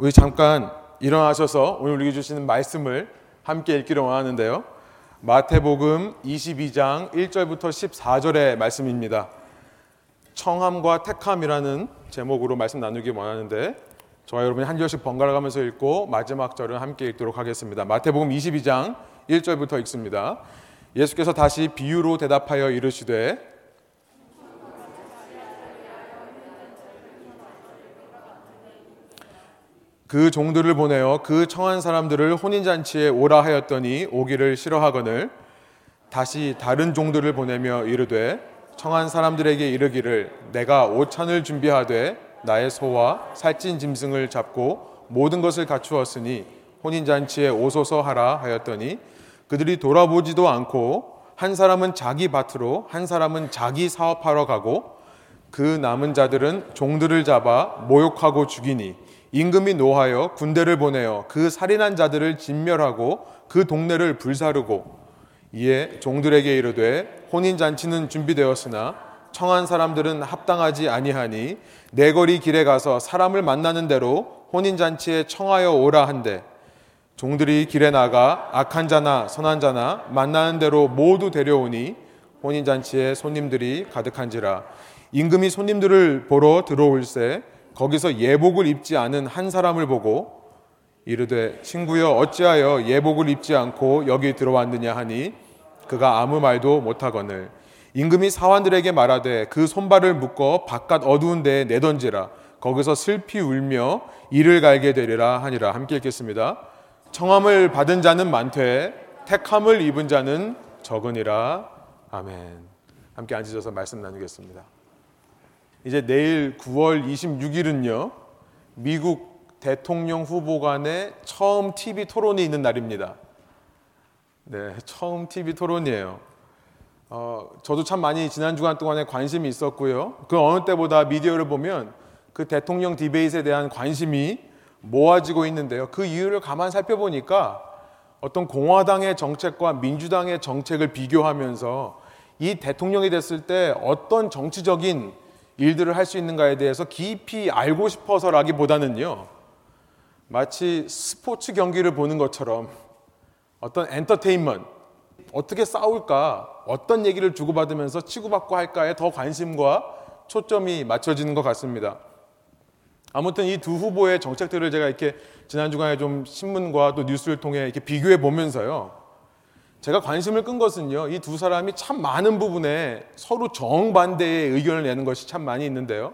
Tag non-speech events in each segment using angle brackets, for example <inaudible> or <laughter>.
우리 잠깐 일어나셔서 오늘 우리에게 주시는 말씀을 함께 읽기를 원하는데요. 마태복음 22장 1절부터 14절의 말씀입니다. 청함과 택함이라는 제목으로 말씀 나누기 원하는데 저와 여러분이 한 절씩 번갈아 가면서 읽고 마지막 절은 함께 읽도록 하겠습니다. 마태복음 22장 1절부터 읽습니다. 예수께서 다시 비유로 대답하여 이르시되 그 종들을 보내어 그 청한 사람들을 혼인잔치에 오라 하였더니 오기를 싫어하거늘 다시 다른 종들을 보내며 이르되 청한 사람들에게 이르기를 내가 오찬을 준비하되 나의 소와 살찐 짐승을 잡고 모든 것을 갖추었으니 혼인잔치에 오소서 하라 하였더니 그들이 돌아보지도 않고 한 사람은 자기 밭으로 한 사람은 자기 사업하러 가고 그 남은 자들은 종들을 잡아 모욕하고 죽이니 임금이 노하여 군대를 보내어 그 살인한 자들을 진멸하고 그 동네를 불사르고 이에 종들에게 이르되 혼인 잔치는 준비되었으나 청한 사람들은 합당하지 아니하니 내거리 길에 가서 사람을 만나는 대로 혼인 잔치에 청하여 오라 한데 종들이 길에 나가 악한 자나 선한 자나 만나는 대로 모두 데려오니 혼인 잔치에 손님들이 가득한지라. 임금이 손님들을 보러 들어올세 거기서 예복을 입지 않은 한 사람을 보고 이르되 친구여 어찌하여 예복을 입지 않고 여기 들어왔느냐 하니 그가 아무 말도 못하거늘 임금이 사환들에게 말하되 그 손발을 묶어 바깥 어두운 데에 내던지라 거기서 슬피 울며 이를 갈게 되리라 하니라 함께 읽겠습니다. 청함을 받은 자는 많되 택함을 입은 자는 적으니라 아멘. 함께 앉으셔서 말씀 나누겠습니다. 이제 내일 9월 26일은요, 미국 대통령 후보 간의 처음 TV 토론이 있는 날입니다. 네, 처음 TV 토론이에요. 어, 저도 참 많이 지난 주간 동안에 관심이 있었고요. 그 어느 때보다 미디어를 보면 그 대통령 디베이트에 대한 관심이 모아지고 있는데요. 그 이유를 가만 살펴보니까 어떤 공화당의 정책과 민주당의 정책을 비교하면서 이 대통령이 됐을 때 어떤 정치적인 일들을 할 수 있는가에 대해서 깊이 알고 싶어서라기보다는요. 마치 스포츠 경기를 보는 것처럼 어떤 엔터테인먼트 어떻게 싸울까 어떤 얘기를 주고받으면서 치고받고 할까에 더 관심과 초점이 맞춰지는 것 같습니다. 아무튼 이 두 후보의 정책들을 제가 이렇게 지난 주간에 좀 신문과 또 뉴스를 통해 이렇게 비교해 보면서요. 제가 관심을 끈 것은요, 이 두 사람이 참 많은 부분에 서로 정반대의 의견을 내는 것이 참 많이 있는데요.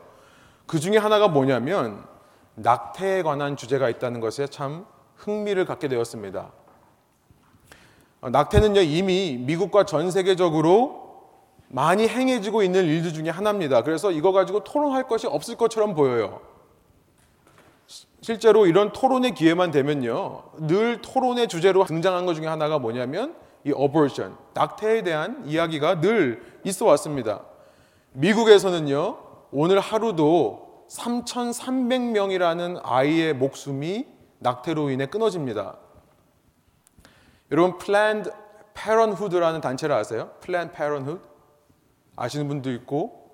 그 중에 하나가 뭐냐면 낙태에 관한 주제가 있다는 것에 참 흥미를 갖게 되었습니다. 어, 낙태는요, 이미 미국과 전 세계적으로 많이 행해지고 있는 일들 중에 하나입니다. 그래서 이거 가지고 토론할 것이 없을 것처럼 보여요. 실제로 이런 토론의 기회만 되면요, 늘 토론의 주제로 등장한 것 중에 하나가 뭐냐면 이 abortion, 낙태에 대한 이야기가 늘 있어 왔습니다. 미국에서는요, 오늘 하루도 3,300명이라는 아이의 목숨이 낙태로 인해 끊어집니다. 여러분, Planned Parenthood라는 단체를 아세요? Planned Parenthood? 아시는 분도 있고,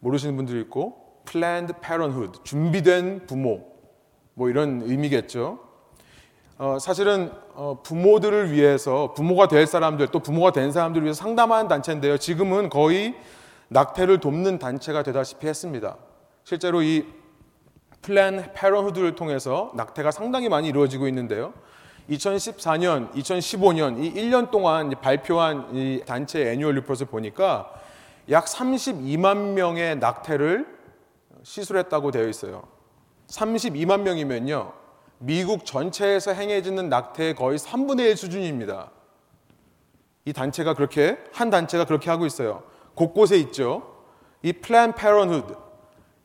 모르시는 분도 있고, Planned Parenthood, 준비된 부모, 뭐 이런 의미겠죠. 어, 사실은 어, 부모들을 위해서 부모가 될 사람들 또 부모가 된 사람들을 위해서 상담하는 단체인데요. 지금은 거의 낙태를 돕는 단체가 되다시피 했습니다. 실제로 이 플랜 패런후드를 통해서 낙태가 상당히 많이 이루어지고 있는데요. 2014년, 2015년 이 1년 동안 발표한 이 단체 annual report를 보니까 약 32만 명의 낙태를 시술했다고 되어 있어요. 32만 명이면요. 미국 전체에서 행해지는 낙태의 거의 3분의 1 수준입니다. 이 단체가 그렇게 한 단체가 그렇게 하고 있어요. 곳곳에 있죠. 이 Planned Parenthood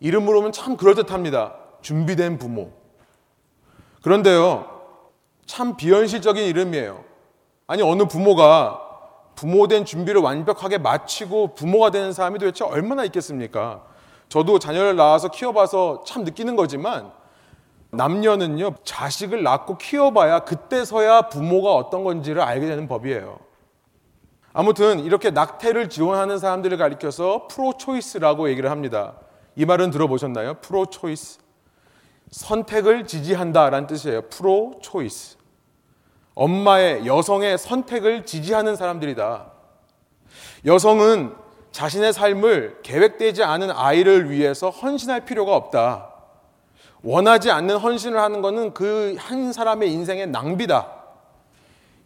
이름으로는 참 그럴듯합니다. 준비된 부모. 그런데요. 참 비현실적인 이름이에요. 아니 어느 부모가 부모된 준비를 완벽하게 마치고 부모가 되는 사람이 도대체 얼마나 있겠습니까? 저도 자녀를 낳아서 키워봐서 참 느끼는 거지만 남녀는요, 자식을 낳고 키워봐야 그때서야 부모가 어떤 건지를 알게 되는 법이에요. 아무튼 이렇게 낙태를 지원하는 사람들을 가리켜서 프로 초이스라고 얘기를 합니다. 이 말은 들어보셨나요? 프로 초이스. 선택을 지지한다라는 뜻이에요. 프로 초이스. 엄마의 여성의 선택을 지지하는 사람들이다. 여성은 자신의 삶을 계획되지 않은 아이를 위해서 헌신할 필요가 없다. 원하지 않는 헌신을 하는 것은 그 한 사람의 인생의 낭비다.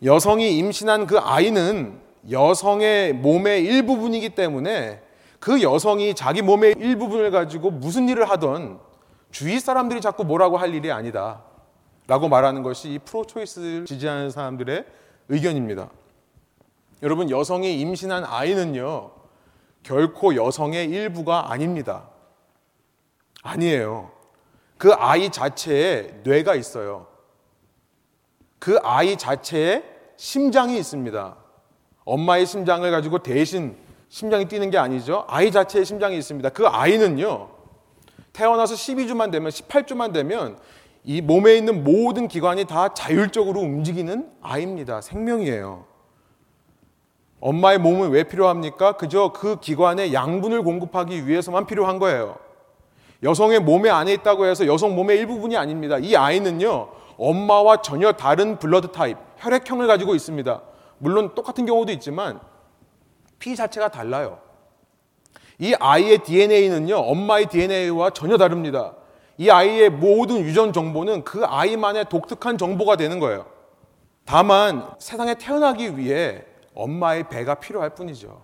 여성이 임신한 그 아이는 여성의 몸의 일부분이기 때문에 그 여성이 자기 몸의 일부분을 가지고 무슨 일을 하던 주위 사람들이 자꾸 뭐라고 할 일이 아니다. 라고 말하는 것이 이 프로초이스를 지지하는 사람들의 의견입니다. 여러분, 여성이 임신한 아이는요, 결코 여성의 일부가 아닙니다. 아니에요. 그 아이 자체에 뇌가 있어요. 그 아이 자체에 심장이 있습니다. 엄마의 심장을 가지고 대신 심장이 뛰는 게 아니죠. 아이 자체의 심장이 있습니다. 그 아이는요, 태어나서 12주만 되면, 18주만 되면 이 몸에 있는 모든 기관이 다 자율적으로 움직이는 아이입니다. 생명이에요. 엄마의 몸은 왜 필요합니까? 그저 그 기관에 양분을 공급하기 위해서만 필요한 거예요. 여성의 몸에 안에 있다고 해서 여성 몸의 일부분이 아닙니다. 이 아이는요, 엄마와 전혀 다른 blood type, 혈액형을 가지고 있습니다. 물론 똑같은 경우도 있지만 피 자체가 달라요. 이 아이의 DNA는요, 엄마의 DNA와 전혀 다릅니다. 이 아이의 모든 유전 정보는 그 아이만의 독특한 정보가 되는 거예요. 다만 세상에 태어나기 위해 엄마의 배가 필요할 뿐이죠.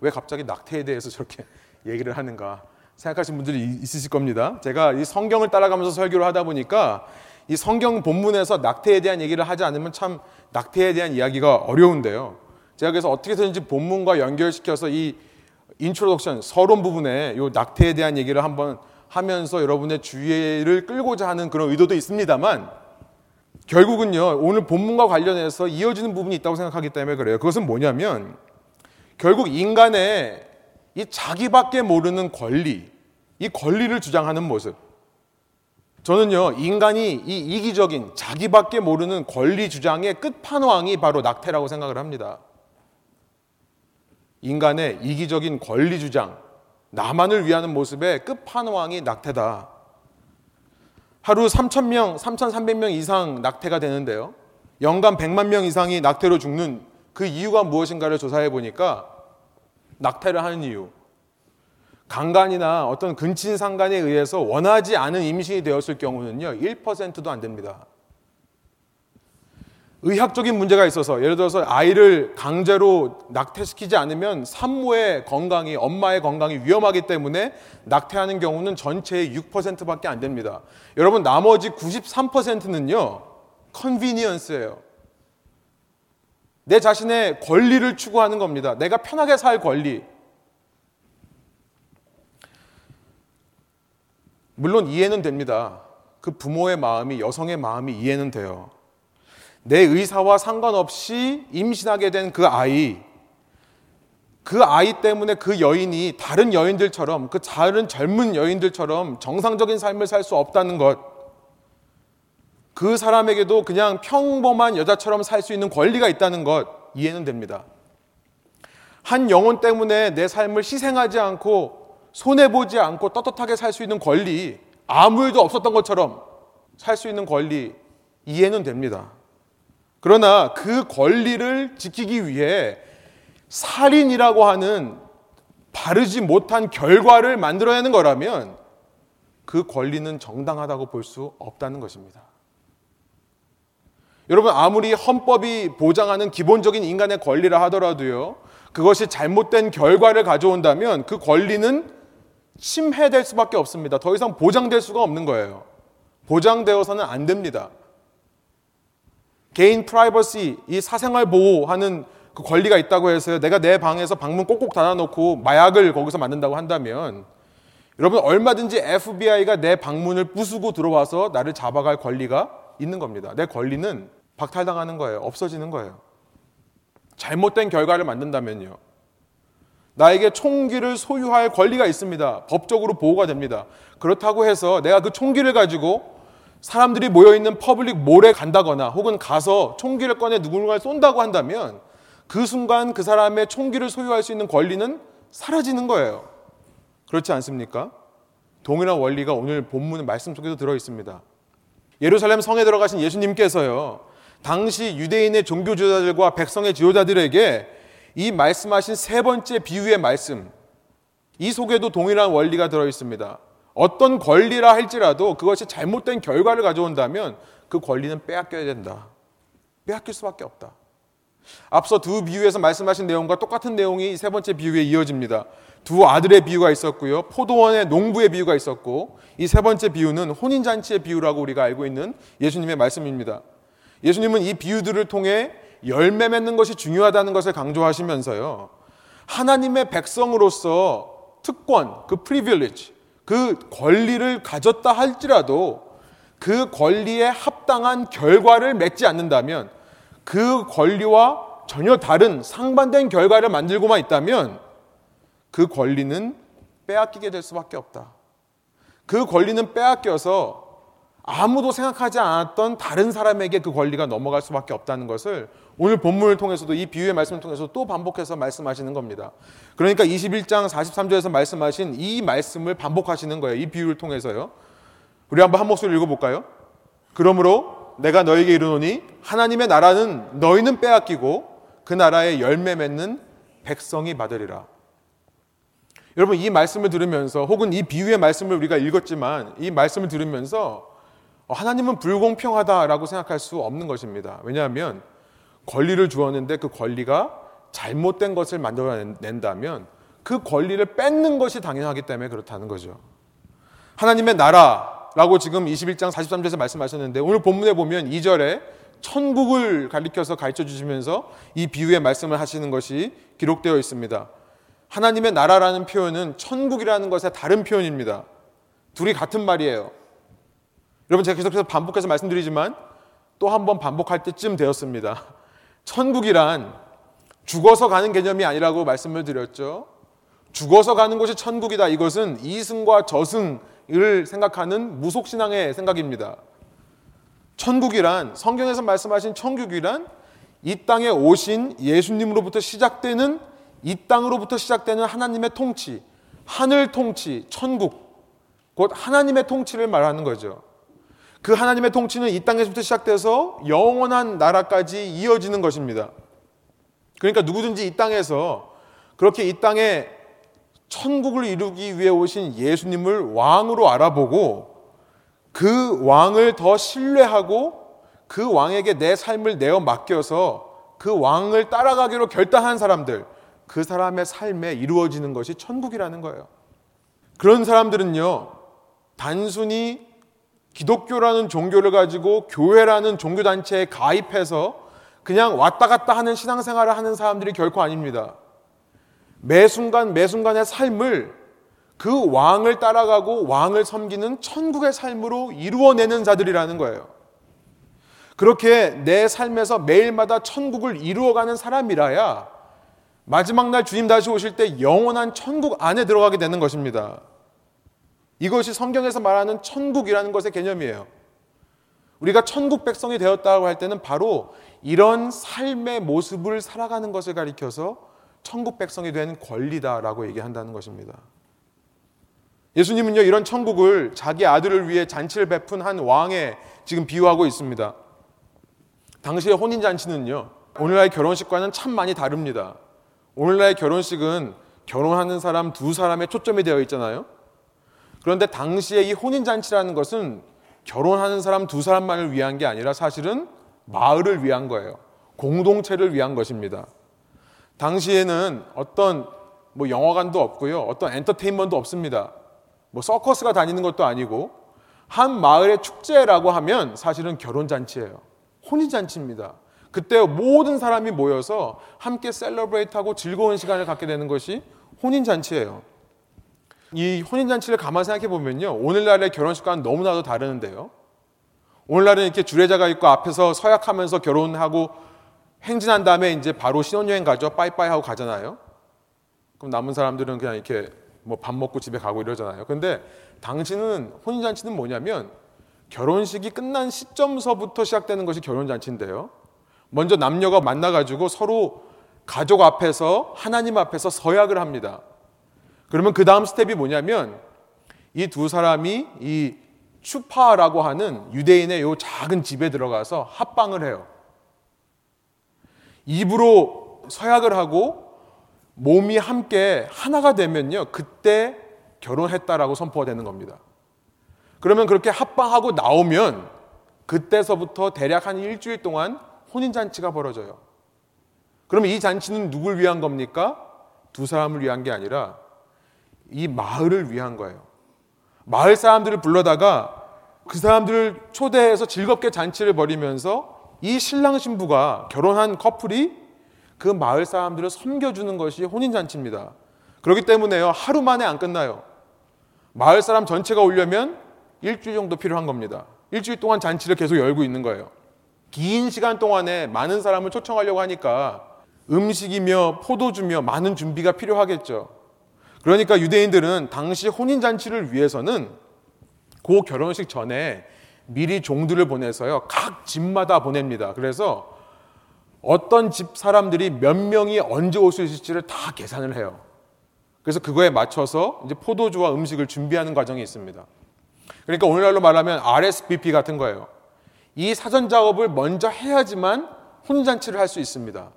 왜 갑자기 낙태에 대해서 저렇게 <laughs> 얘기를 하는가 생각하시는 분들이 있으실 겁니다. 제가 이 성경을 따라가면서 설교를 하다 보니까 이 성경 본문에서 낙태에 대한 얘기를 하지 않으면 참 낙태에 대한 이야기가 어려운데요. 제가 그래서 어떻게 든지 본문과 연결시켜서 이 introduction 서론 부분에 이 낙태에 대한 얘기를 한번 하면서 여러분의 주의를 끌고자 하는 그런 의도도 있습니다만 결국은요 오늘 본문과 관련해서 이어지는 부분이 있다고 생각하기 때문에 그래요. 그것은 뭐냐면 결국 인간의 이 자기밖에 모르는 권리, 이 권리를 주장하는 모습. 저는요 인간이 이 이기적인 자기밖에 모르는 권리 주장의 끝판왕이 바로 낙태라고 생각을 합니다. 인간의 이기적인 권리 주장, 나만을 위하는 모습의 끝판왕이 낙태다. 하루 3,000명, 3,300명 이상 낙태가 되는데요. 연간 100만 명 이상이 낙태로 죽는 그 이유가 무엇인가를 조사해 보니까 낙태를 하는 이유. 강간이나 어떤 근친 상간에 의해서 원하지 않은 임신이 되었을 경우는요, 1%도 안 됩니다. 의학적인 문제가 있어서 예를 들어서 아이를 강제로 낙태시키지 않으면 산모의 건강이 엄마의 건강이 위험하기 때문에 낙태하는 경우는 전체의 6%밖에 안 됩니다. 여러분 나머지 93%는요. 컨비니언스예요. 내 자신의 권리를 추구하는 겁니다. 내가 편하게 살 권리. 물론 이해는 됩니다. 그 부모의 마음이 여성의 마음이 이해는 돼요. 내 의사와 상관없이 임신하게 된 그 아이, 그 아이 때문에 그 여인이 다른 여인들처럼, 그 다른 젊은 여인들처럼 정상적인 삶을 살 수 없다는 것, 그 사람에게도 그냥 평범한 여자처럼 살 수 있는 권리가 있다는 것, 이해는 됩니다. 한 영혼 때문에 내 삶을 희생하지 않고, 손해보지 않고 떳떳하게 살 수 있는 권리, 아무 일도 없었던 것처럼 살 수 있는 권리, 이해는 됩니다. 그러나 그 권리를 지키기 위해 살인이라고 하는 바르지 못한 결과를 만들어내는 거라면 그 권리는 정당하다고 볼 수 없다는 것입니다. 여러분, 아무리 헌법이 보장하는 기본적인 인간의 권리라 하더라도요, 그것이 잘못된 결과를 가져온다면 그 권리는 침해될 수밖에 없습니다. 더 이상 보장될 수가 없는 거예요. 보장되어서는 안 됩니다. 개인 프라이버시, 이 사생활 보호하는 그 권리가 있다고 해서 내가 내 방에서 방문 꼭꼭 닫아놓고 마약을 거기서 만든다고 한다면 여러분 얼마든지 FBI가 내 방문을 부수고 들어와서 나를 잡아갈 권리가 있는 겁니다. 내 권리는 박탈당하는 거예요. 없어지는 거예요. 잘못된 결과를 만든다면요. 나에게 총기를 소유할 권리가 있습니다. 법적으로 보호가 됩니다. 그렇다고 해서 내가 그 총기를 가지고 사람들이 모여있는 public mall에 간다거나 혹은 가서 총기를 꺼내 누군가를 쏜다고 한다면 그 순간 그 사람의 총기를 소유할 수 있는 권리는 사라지는 거예요. 그렇지 않습니까? 동일한 원리가 오늘 본문 말씀 속에도 들어 있습니다. 예루살렘 성에 들어가신 예수님께서요. 당시 유대인의 종교 지도자들과 백성의 지도자들에게 이 말씀하신 세 번째 비유의 말씀 이 속에도 동일한 원리가 들어 있습니다. 어떤 권리라 할지라도 그것이 잘못된 결과를 가져온다면 그 권리는 빼앗겨야 된다. 빼앗길 수밖에 없다. 앞서 두 비유에서 말씀하신 내용과 똑같은 내용이 세 번째 비유에 이어집니다. 두 아들의 비유가 있었고요. 포도원의 농부의 비유가 있었고 이 세 번째 비유는 혼인잔치의 비유라고 우리가 알고 있는 예수님의 말씀입니다. 예수님은 이 비유들을 통해 열매 맺는 것이 중요하다는 것을 강조하시면서요. 하나님의 백성으로서 특권, 그 privilege, 그 권리를 가졌다 할지라도 그 권리에 합당한 결과를 맺지 않는다면 그 권리와 전혀 다른 상반된 결과를 만들고만 있다면 그 권리는 빼앗기게 될 수밖에 없다. 그 권리는 빼앗겨서 아무도 생각하지 않았던 다른 사람에게 그 권리가 넘어갈 수밖에 없다는 것을 오늘 본문을 통해서도 이 비유의 말씀을 통해서 또 반복해서 말씀하시는 겁니다. 그러니까 21장 43절에서 말씀하신 이 말씀을 반복하시는 거예요. 이 비유를 통해서요. 우리 한번 한 목소리 읽어볼까요? 그러므로 내가 너에게 이르노니 하나님의 나라는 너희는 빼앗기고 그 나라의 열매 맺는 백성이 받으리라. 여러분 이 말씀을 들으면서 혹은 이 비유의 말씀을 우리가 읽었지만 이 말씀을 들으면서 하나님은 불공평하다라고 생각할 수 없는 것입니다. 왜냐하면 권리를 주었는데 그 권리가 잘못된 것을 만들어낸다면 그 권리를 뺏는 것이 당연하기 때문에 그렇다는 거죠. 하나님의 나라라고 지금 21장 43절에서 말씀하셨는데 오늘 본문에 보면 2절에 천국을 가리켜서 가르쳐 주시면서 이 비유의 말씀을 하시는 것이 기록되어 있습니다. 하나님의 나라라는 표현은 천국이라는 것의 다른 표현입니다. 둘이 같은 말이에요. 여러분 제가 계속해서 반복해서 말씀드리지만 또 한 번 반복할 때쯤 되었습니다. 천국이란 죽어서 가는 개념이 아니라고 말씀을 드렸죠. 죽어서 가는 곳이 천국이다. 이것은 이승과 저승을 생각하는 무속신앙의 생각입니다. 천국이란 성경에서 말씀하신 천국이란 이 땅에 오신 예수님으로부터 시작되는 이 땅으로부터 시작되는 하나님의 통치, 하늘 통치, 천국, 곧 하나님의 통치를 말하는 거죠. 그 하나님의 통치는 이 땅에서부터 시작돼서 영원한 나라까지 이어지는 것입니다. 그러니까 누구든지 이 땅에서 그렇게 이 땅에 천국을 이루기 위해 오신 예수님을 왕으로 알아보고 그 왕을 더 신뢰하고 그 왕에게 내 삶을 내어 맡겨서 그 왕을 따라가기로 결단한 사람들, 그 사람의 삶에 이루어지는 것이 천국이라는 거예요. 그런 사람들은요, 단순히 기독교라는 종교를 가지고 교회라는 종교단체에 가입해서 그냥 왔다 갔다 하는 신앙생활을 하는 사람들이 결코 아닙니다. 매 순간 매 순간의 삶을 그 왕을 따라가고 왕을 섬기는 천국의 삶으로 이루어내는 자들이라는 거예요. 그렇게 내 삶에서 매일마다 천국을 이루어가는 사람이라야 마지막 날 주님 다시 오실 때 영원한 천국 안에 들어가게 되는 것입니다. 이것이 성경에서 말하는 천국이라는 것의 개념이에요. 우리가 천국 백성이 되었다고 할 때는 바로 이런 삶의 모습을 살아가는 것을 가리켜서 천국 백성이 된 권리다라고 얘기한다는 것입니다. 예수님은요, 이런 천국을 자기 아들을 위해 잔치를 베푼 한 왕에 지금 비유하고 있습니다. 당시의 혼인잔치는요, 오늘날 결혼식과는 참 많이 다릅니다. 오늘날의 결혼식은 결혼하는 사람 두 사람에 초점이 되어 있잖아요. 그런데 당시에 이 혼인잔치라는 것은 결혼하는 사람 두 사람만을 위한 게 아니라 사실은 마을을 위한 거예요. 공동체를 위한 것입니다. 당시에는 어떤 뭐 영화관도 없고요. 어떤 엔터테인먼트도 없습니다. 뭐 서커스가 다니는 것도 아니고 한 마을의 축제라고 하면 사실은 결혼잔치예요. 혼인잔치입니다. 그때 모든 사람이 모여서 함께 셀러브레이트하고 즐거운 시간을 갖게 되는 것이 혼인잔치예요. 이 혼인잔치를 가만 생각해 보면요. 오늘날의 결혼식과는 너무나도 다르는데요. 오늘날은 이렇게 주례자가 있고 앞에서 서약하면서 결혼하고 행진한 다음에 이제 바로 신혼여행 가죠. 빠이빠이 하고 가잖아요. 그럼 남은 사람들은 그냥 이렇게 뭐 밥 먹고 집에 가고 이러잖아요. 근데 당신은 혼인잔치는 뭐냐면 결혼식이 끝난 시점서부터 시작되는 것이 결혼잔치인데요. 먼저 남녀가 만나가지고 서로 가족 앞에서 하나님 앞에서 서약을 합니다. 그러면 그 다음 스텝이 뭐냐면 이 두 사람이 이 추파라고 하는 유대인의 요 작은 집에 들어가서 합방을 해요. 입으로 서약을 하고 몸이 함께 하나가 되면요. 그때 결혼했다라고 선포가 되는 겁니다. 그러면 그렇게 합방하고 나오면 그때서부터 대략 한 일주일 동안 혼인잔치가 벌어져요. 그러면 이 잔치는 누굴 위한 겁니까? 두 사람을 위한 게 아니라 이 마을을 위한 거예요. 마을 사람들을 불러다가 그 사람들을 초대해서 즐겁게 잔치를 벌이면서 이 신랑 신부가 결혼한 커플이 그 마을 사람들을 섬겨주는 것이 혼인잔치입니다. 그렇기 때문에요. 하루 만에 안 끝나요. 마을 사람 전체가 오려면 일주일 정도 필요한 겁니다. 일주일 동안 잔치를 계속 열고 있는 거예요. 긴 시간 동안에 많은 사람을 초청하려고 하니까 음식이며 포도주며 많은 준비가 필요하겠죠. 그러니까 유대인들은 당시 혼인잔치를 위해서는 그 결혼식 전에 미리 종들을 보내서요. 각 집마다 보냅니다. 그래서 어떤 집 사람들이 몇 명이 언제 올 수 있을지를 다 계산을 해요. 그래서 그거에 맞춰서 이제 포도주와 음식을 준비하는 과정이 있습니다. 그러니까 오늘날로 말하면 RSVP 같은 거예요. 이 사전 작업을 먼저 해야지만 혼인잔치를 할 수 있습니다.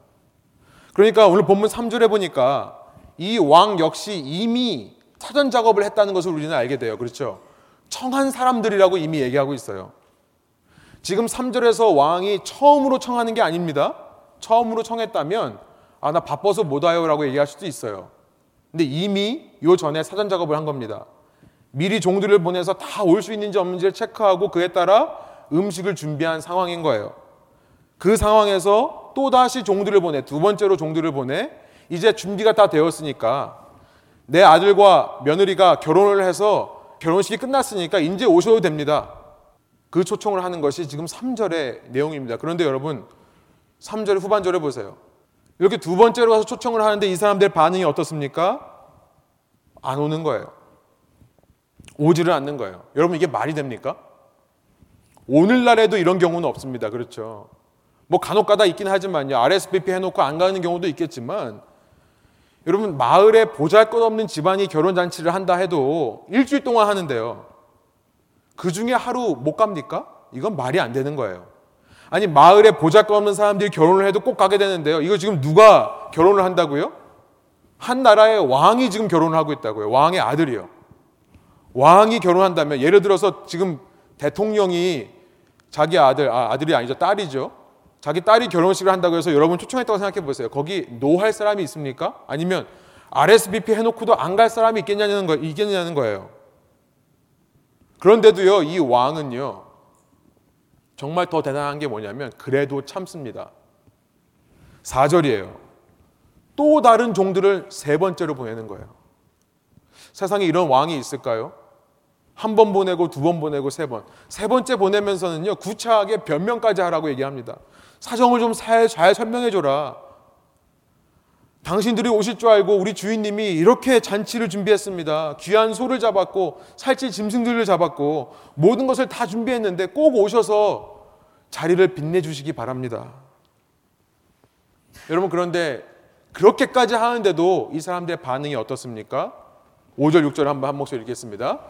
그러니까 오늘 본문 3절에 보니까 이 왕 역시 이미 사전 작업을 했다는 것을 우리는 알게 돼요. 그렇죠? 청한 사람들이라고 이미 얘기하고 있어요. 지금 3절에서 왕이 처음으로 청하는 게 아닙니다. 처음으로 청했다면 아, 나 바빠서 못 와요 라고 얘기할 수도 있어요. 근데 이미 요 전에 사전 작업을 한 겁니다. 미리 종들을 보내서 다 올 수 있는지 없는지를 체크하고 그에 따라 음식을 준비한 상황인 거예요. 그 상황에서 또다시 종들을 보내, 두 번째로 종들을 보내, 이제 준비가 다 되었으니까 내 아들과 며느리가 결혼을 해서 결혼식이 끝났으니까 이제 오셔도 됩니다. 그 초청을 하는 것이 지금 3절의 내용입니다. 그런데 여러분, 3절 후반절에 보세요. 이렇게 두 번째로 가서 초청을 하는데 이 사람들 반응이 어떻습니까? 안 오는 거예요. 오지를 않는 거예요. 여러분 이게 말이 됩니까? 오늘날에도 이런 경우는 없습니다. 그렇죠. 뭐 간혹 가다 있긴 하지만요. RSVP 해놓고 안 가는 경우도 있겠지만 여러분 마을에 보잘것없는 집안이 결혼 잔치를 한다 해도 일주일 동안 하는데요. 그 중에 하루 못 갑니까? 이건 말이 안 되는 거예요. 아니 마을에 보잘것없는 사람들이 결혼을 해도 꼭 가게 되는데요. 이거 지금 누가 결혼을 한다고요? 한 나라의 왕이 지금 결혼을 하고 있다고요. 왕의 아들이요. 왕이 결혼한다면 예를 들어서 지금 대통령이 자기 아들 아, 아들이 아니죠 딸이죠. 자기 딸이 결혼식을 한다고 해서 여러분 초청했다고 생각해 보세요. 거기 노 할 사람이 있습니까? 아니면 RSVP 해놓고도 안 갈 사람이 있겠냐는 거 있겠냐는 거예요. 그런데도요 이 왕은요 정말 더 대단한 게 뭐냐면 그래도 참습니다. 4절이에요. 또 다른 종들을 세 번째로 보내는 거예요. 세상에 이런 왕이 있을까요? 한 번 보내고 두 번 보내고 세 번. 세 번째 보내면서는요, 구차하게 변명까지 하라고 얘기합니다. 사정을 좀 잘 설명해 줘라. 당신들이 오실 줄 알고 우리 주인님이 이렇게 잔치를 준비했습니다. 귀한 소를 잡았고 살찔 짐승들을 잡았고 모든 것을 다 준비했는데 꼭 오셔서 자리를 빛내 주시기 바랍니다. 여러분 그런데 그렇게까지 하는데도 이 사람들의 반응이 어떻습니까? 5절 6절 한번 한 목소리 읽겠습니다.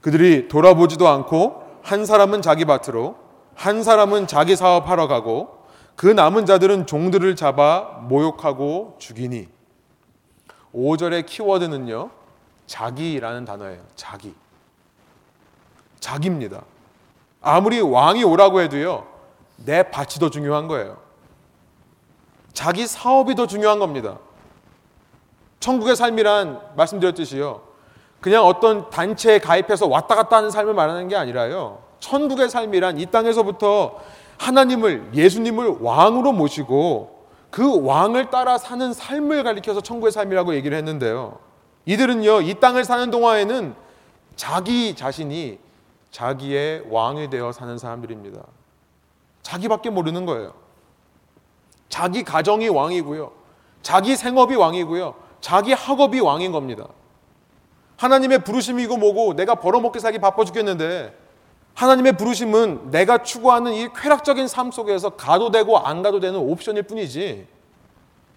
그들이 돌아보지도 않고 한 사람은 자기 밭으로 한 사람은 자기 사업하러 가고 그 남은 자들은 종들을 잡아 모욕하고 죽이니 5절의 키워드는요. 자기라는 단어예요. 자기. 자기입니다. 아무리 왕이 오라고 해도요. 내 밭이 더 중요한 거예요. 자기 사업이 더 중요한 겁니다. 천국의 삶이란 말씀드렸듯이요. 그냥 어떤 단체에 가입해서 왔다 갔다 하는 삶을 말하는 게 아니라요. 천국의 삶이란 이 땅에서부터 하나님을 예수님을 왕으로 모시고 그 왕을 따라 사는 삶을 가리켜서 천국의 삶이라고 얘기를 했는데요. 이들은요, 이 땅을 사는 동안에는 자기 자신이 자기의 왕이 되어 사는 사람들입니다. 자기밖에 모르는 거예요. 자기 가정이 왕이고요. 자기 생업이 왕이고요. 자기 학업이 왕인 겁니다. 하나님의 부르심이 고 뭐고 내가 벌어먹게 살기 바빠 죽겠는데 하나님의 부르심은 내가 추구하는 이 쾌락적인 삶 속에서 가도 되고 안 가도 되는 옵션일 뿐이지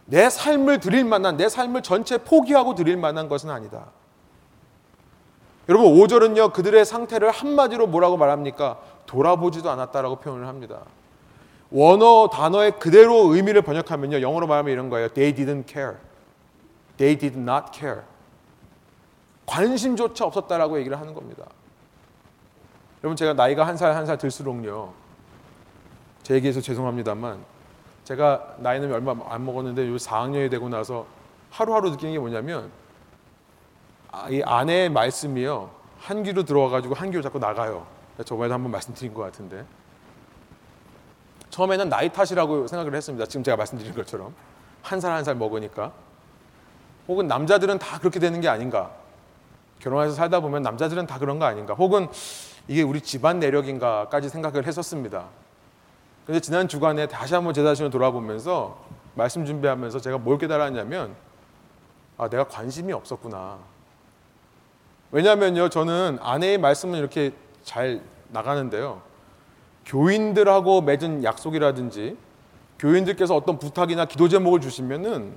내 삶을 드릴 만한 내 삶을 전체 포기하고 드릴 만한 것은 아니다. 여러분 5절은요 그들의 상태를 한마디로 뭐라고 말합니까? 돌아보지도 않았다라고 표현을 합니다. 원어 단어의 그대로 의미를 번역하면요 영어로 말하면 이런 거예요. They didn't care. They did not care. 관심조차 없었다라고 얘기를 하는 겁니다. 여러분 제가 나이가 한 살 한 살 들수록요. 제 얘기해서 죄송합니다만 제가 나이는 얼마 안 먹었는데 요 4학년이 되고 나서 하루하루 느끼는 게 뭐냐면 아, 이 아내의 말씀이요. 한 귀로 들어와가지고 한 귀로 자꾸 나가요. 저번에도 한번 말씀드린 것 같은데. 처음에는 나이 탓이라고 생각을 했습니다. 지금 제가 말씀드린 것처럼. 한 살 한살 먹으니까. 혹은 남자들은 다 그렇게 되는 게 아닌가. 결혼해서 살다 보면 남자들은 다 그런 거 아닌가. 혹은 이게 우리 집안 내력인가까지 생각을 했었습니다. 근데 지난 주간에 다시 한번 제 자신을 돌아보면서 말씀 준비하면서 제가 뭘 깨달았냐면 아 내가 관심이 없었구나. 왜냐하면요 저는 아내의 말씀은 이렇게 잘 나가는데요. 교인들하고 맺은 약속이라든지 교인들께서 어떤 부탁이나 기도 제목을 주시면은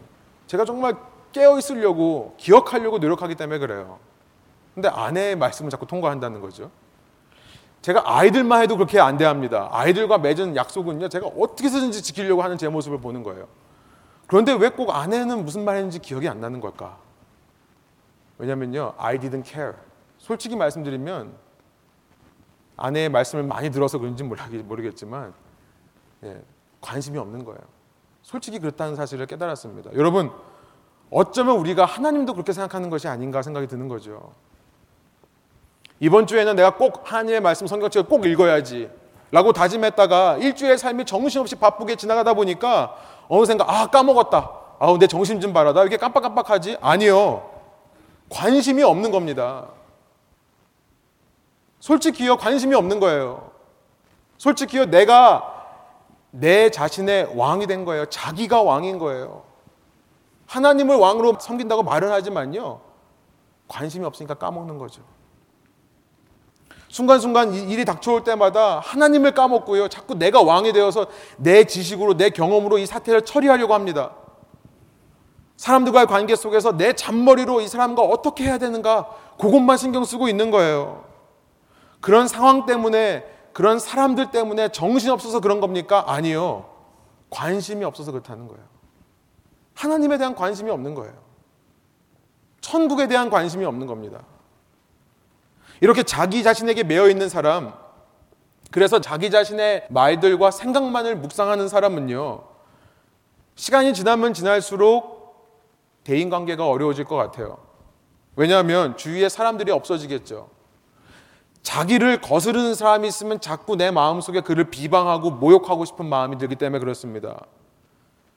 제가 정말 깨어 있으려고 기억하려고 노력하기 때문에 그래요. 근데 아내의 말씀을 자꾸 통과한다는 거죠. 제가 아이들만 해도 그렇게 안 대합니다. 아이들과 맺은 약속은요, 제가 어떻게 든지 지키려고 하는 제 모습을 보는 거예요. 그런데 왜 꼭 아내는 무슨 말했는지 기억이 안 나는 걸까? 왜냐면요, I didn't care. 솔직히 말씀드리면 아내의 말씀을 많이 들어서 그런지 모르겠지만 예, 관심이 없는 거예요. 솔직히 그렇다는 사실을 깨달았습니다. 여러분, 어쩌면 우리가 하나님도 그렇게 생각하는 것이 아닌가 생각이 드는 거죠. 이번 주에는 내가 꼭 하나님의 말씀 성경책을 꼭 읽어야지 라고 다짐했다가 일주일의 삶이 정신없이 바쁘게 지나가다 보니까 어느샌가 아 까먹었다. 아우 내 정신 좀. 나 이렇게 깜빡깜빡하지? 아니요. 관심이 없는 겁니다. 솔직히요 관심이 없는 거예요. 솔직히요 내가 내 자신의 왕이 된 거예요. 자기가 왕인 거예요. 하나님을 왕으로 섬긴다고 말은 하지만요. 관심이 없으니까 까먹는 거죠. 순간순간 일이 닥쳐올 때마다 하나님을 까먹고요. 자꾸 내가 왕이 되어서 내 지식으로, 내 경험으로 이 사태를 처리하려고 합니다. 사람들과의 관계 속에서 내 잔머리로 이 사람과 어떻게 해야 되는가, 그것만 신경 쓰고 있는 거예요. 그런 상황 때문에, 그런 사람들 때문에 정신없어서 그런 겁니까? 아니요. 관심이 없어서 그렇다는 거예요. 하나님에 대한 관심이 없는 거예요. 천국에 대한 관심이 없는 겁니다. 이렇게 자기 자신에게 매여 있는 사람, 그래서 자기 자신의 말들과 생각만을 묵상하는 사람은요, 시간이 지나면 지날수록 대인 관계가 어려워질 것 같아요. 왜냐하면 주위에 사람들이 없어지겠죠. 자기를 거스르는 사람이 있으면 자꾸 내 마음속에 그를 비방하고 모욕하고 싶은 마음이 들기 때문에 그렇습니다.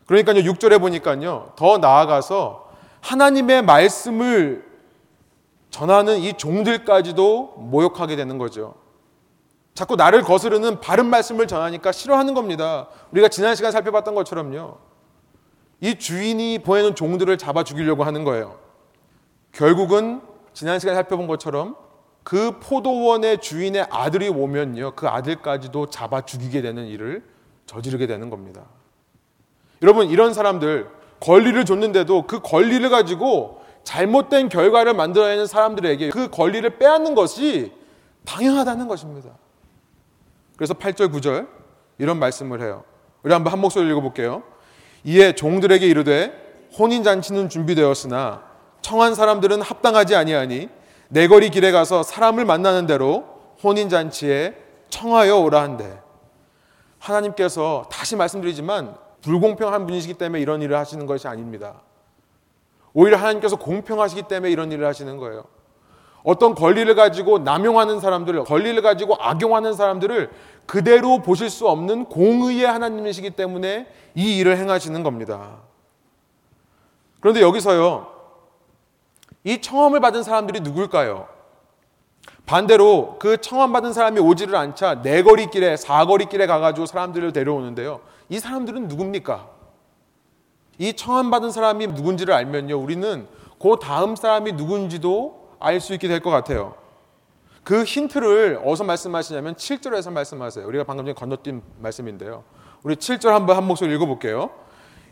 그러니까요, 6절에 보니까요, 더 나아가서 하나님의 말씀을 전하는 이 종들까지도 모욕하게 되는 거죠. 자꾸 나를 거스르는 바른 말씀을 전하니까 싫어하는 겁니다. 우리가 지난 시간 살펴봤던 것처럼요. 이 주인이 보내는 종들을 잡아 죽이려고 하는 거예요. 결국은 지난 시간에 살펴본 것처럼 그 포도원의 주인의 아들이 오면요. 그 아들까지도 잡아 죽이게 되는 일을 저지르게 되는 겁니다. 여러분, 이런 사람들 권리를 줬는데도 그 권리를 가지고 잘못된 결과를 만들어내는 사람들에게 그 권리를 빼앗는 것이 당연하다는 것입니다. 그래서 8절, 9절 이런 말씀을 해요. 우리 한번 한 목소리 읽어볼게요. 이에 종들에게 이르되 혼인 잔치는 준비되었으나 청한 사람들은 합당하지 아니하니 내거리 길에 가서 사람을 만나는 대로 혼인 잔치에 청하여 오라 한대. 하나님께서 다시 말씀드리지만 불공평한 분이시기 때문에 이런 일을 하시는 것이 아닙니다. 오히려 하나님께서 공평하시기 때문에 이런 일을 하시는 거예요. 어떤 권리를 가지고 남용하는 사람들을, 권리를 가지고 악용하는 사람들을 그대로 보실 수 없는 공의의 하나님이시기 때문에 이 일을 행하시는 겁니다. 그런데 여기서요, 이 청함을 받은 사람들이 누굴까요? 반대로 그 청함받은 사람이 오지를 않자 네거리 길에, 사거리 길에 가가지고 사람들을 데려오는데요. 이 사람들은 누굽니까? 이 청함받은 사람이 누군지를 알면요. 우리는 그 다음 사람이 누군지도 알 수 있게 될 것 같아요. 그 힌트를 어디서 말씀하시냐면 7절에서 말씀하세요. 우리가 방금 전에 건너뛴 말씀인데요. 우리 7절 한번 한 목소리 읽어볼게요.